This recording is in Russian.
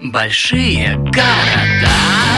Большие города.